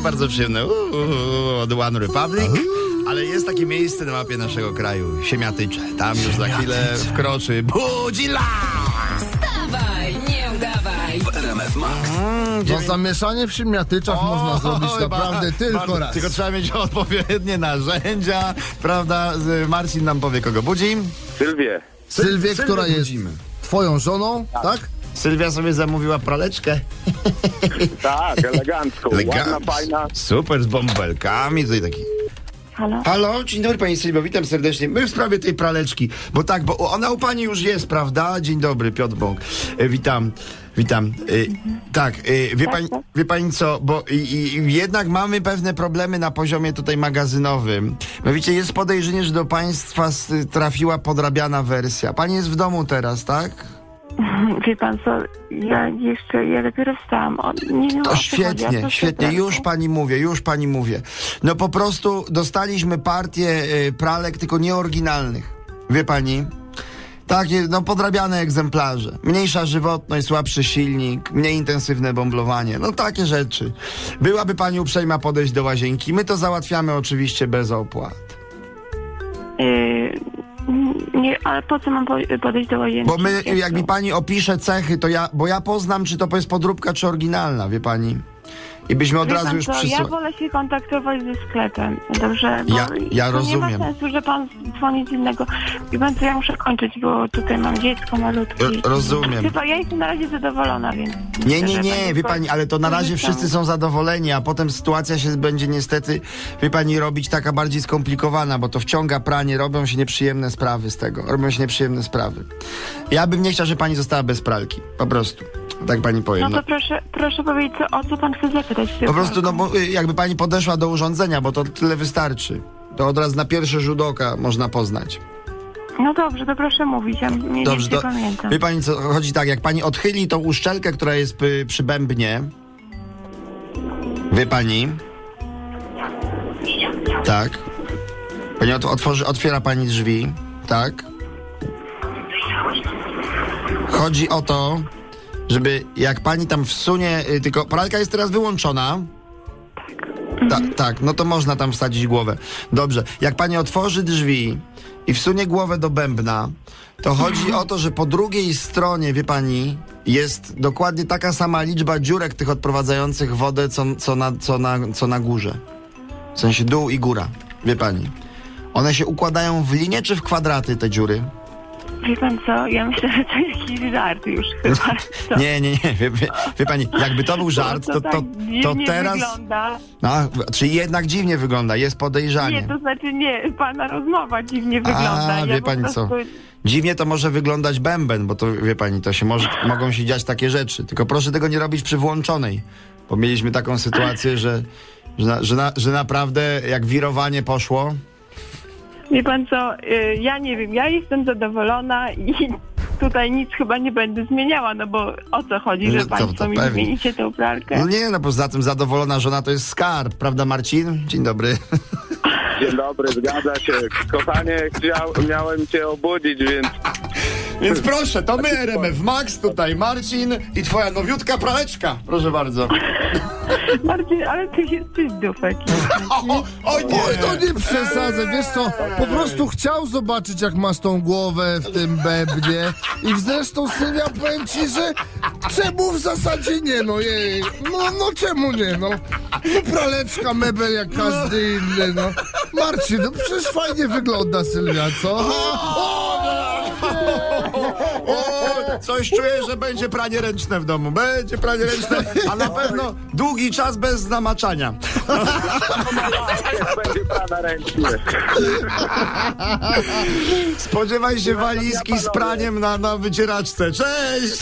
bardzo przyjemne uuu, od One Republic. Ale jest takie miejsce na mapie naszego kraju, Siemiatycze. Tam już za chwilę wkroczy Budzila! Wstawaj, nie udawaj. W RMF Max. No zamieszanie w siemiatyczach można zrobić Oj, naprawdę ba- tylko bardzo. raz. Tylko trzeba mieć odpowiednie narzędzia, prawda? Z- Marcin nam powie, kogo budzi. Sylwię. Sylwię, Sylwię która jest budzimy. twoją żoną, tak? Sylwia sobie zamówiła praleczkę. Tak, elegancką. Ładna, fajna. Super, z bąbelkami. Tutaj taki Halo? Halo, dzień dobry Pani Sylwio, witam serdecznie. My w sprawie tej praleczki, bo tak, bo ona u Pani już jest, prawda? Dzień dobry, Piotr Bąk. E, witam, witam. E, tak, e, wie, Tak, pani, tak. wie Pani co, bo i, i, jednak mamy pewne problemy na poziomie tutaj magazynowym. Mianowicie jest podejrzenie, że do Państwa trafiła podrabiana wersja. Pani jest w domu teraz, tak? Wie pan co, ja jeszcze, ja dopiero wstałam. O, nie wiem, To świetnie, co świetnie, już pani mówię, już pani mówię. No po prostu dostaliśmy partię y, pralek, tylko nieoryginalnych. Wie pani? Takie, no podrabiane egzemplarze. Mniejsza żywotność, słabszy silnik, mniej intensywne bąblowanie. No takie rzeczy. Byłaby pani uprzejma podejść do łazienki. My to załatwiamy oczywiście bez opłat. Yy, nie, ale po co mam po, podejść do łazienki? Bo my, Jak mi pani opisze cechy, to ja, bo ja poznam, czy to jest podróbka, czy oryginalna, wie pani? I byśmy od Wie razu pan już co. Ja wolę się kontaktować ze sklepem, dobrze? Bo Ja- ja rozumiem. Nie ma sensu, że pan dzwoni z innego. Wie pan co, ja muszę kończyć, bo tutaj mam dziecko malutkie. Ro- rozumiem. Chyba ja jestem na razie zadowolona, więc... Nie, nie, nie, wie pani, ale to na razie wszyscy są zadowoleni, a potem sytuacja się będzie niestety, wie pani, robić taka bardziej skomplikowana, bo to wciąga pranie, robią się nieprzyjemne sprawy z tego, robią się nieprzyjemne sprawy. Ja bym nie chciał, żeby pani została bez pralki, po prostu, tak pani powiem. No No. to proszę, proszę powiedzieć, co, o co pan chce zapytać? Po prostu, no bo y, jakby pani podeszła do urządzenia, bo to tyle wystarczy. To od razu na pierwszy rzut oka można poznać. No dobrze, to proszę mówić, ja mniej Dobrze, to pamiętam. wie pani co, chodzi tak, jak pani odchyli tą uszczelkę, która jest przy bębnie, wie pani, tak, pani ot, otworzy, otwiera pani drzwi, tak, chodzi o to, żeby jak pani tam wsunie, y, tylko pralka jest teraz wyłączona, tak, tak, no to można tam wsadzić głowę. Dobrze, jak pani otworzy drzwi i wsunie głowę do bębna, to chodzi o to, że po drugiej stronie, wie pani, jest dokładnie taka sama liczba dziurek tych odprowadzających wodę, co, co, na, co, na, co na górze. W sensie dół i góra, wie pani. One się układają w linie czy w kwadraty, te dziury? Wie pan co, ja myślę, że to jakiś żart już chyba. Co? Nie, nie, nie, wie, wie, wie pani, jakby to był żart, to, to, tak to dziwnie teraz... wygląda. No, czyli jednak dziwnie wygląda, jest podejrzanie. Nie, to znaczy nie, pana rozmowa dziwnie wygląda. A, ja wie pani co? prostu- Dziwnie to może wyglądać bęben, bo to wie pani, to się może, mogą się dziać takie rzeczy. Tylko proszę tego nie robić przy włączonej. Bo mieliśmy taką sytuację, że, że, na, że, na, że naprawdę jak wirowanie poszło. Wie pan co, y, ja nie wiem, ja jestem zadowolona i tutaj nic chyba nie będę zmieniała, no bo o co chodzi, No że to- państwo to mi pewnie. zmienicie tą pralkę? No nie, no poza tym zadowolona żona to jest skarb, prawda Marcin? Dzień dobry. Dzień dobry, zgadza się. Kochanie, chciał, miałem cię obudzić, więc Więc proszę, to my RMF Max, tutaj Marcin i twoja nowiutka praleczka. Proszę bardzo. Marcin, ale ty jesteś dufek. O, oj nie! Oj, to nie przesadzę, wiesz co, po prostu chciał zobaczyć jak masz tą głowę w tym bębnie i zresztą Sylwia powiem ci, że czemu w zasadzie nie, no jej, no, no czemu nie, no, no praleczka, mebel jak każdy inny, no. Marcin, no przecież fajnie wygląda Sylwia, co? O, coś czuję, że będzie pranie ręczne w domu. Będzie pranie ręczne, a na pewno długi czas bez namaczania. jak będzie prana. Spodziewaj się walizki z praniem na, na wycieraczce. Cześć!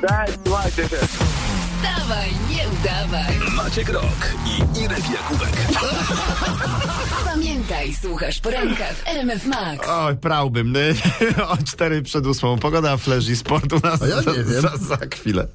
Cześć, słuchajcie się. Wstawaj, nie udawaj. Maciek Rok i Irek Jakubek. Pamiętaj, słuchasz poranka w RMF Max. Oj, prałbym. O cztery przed ósmą. Pogoda, flash i sport u nas A ja nie za, wiem. za, za chwilę.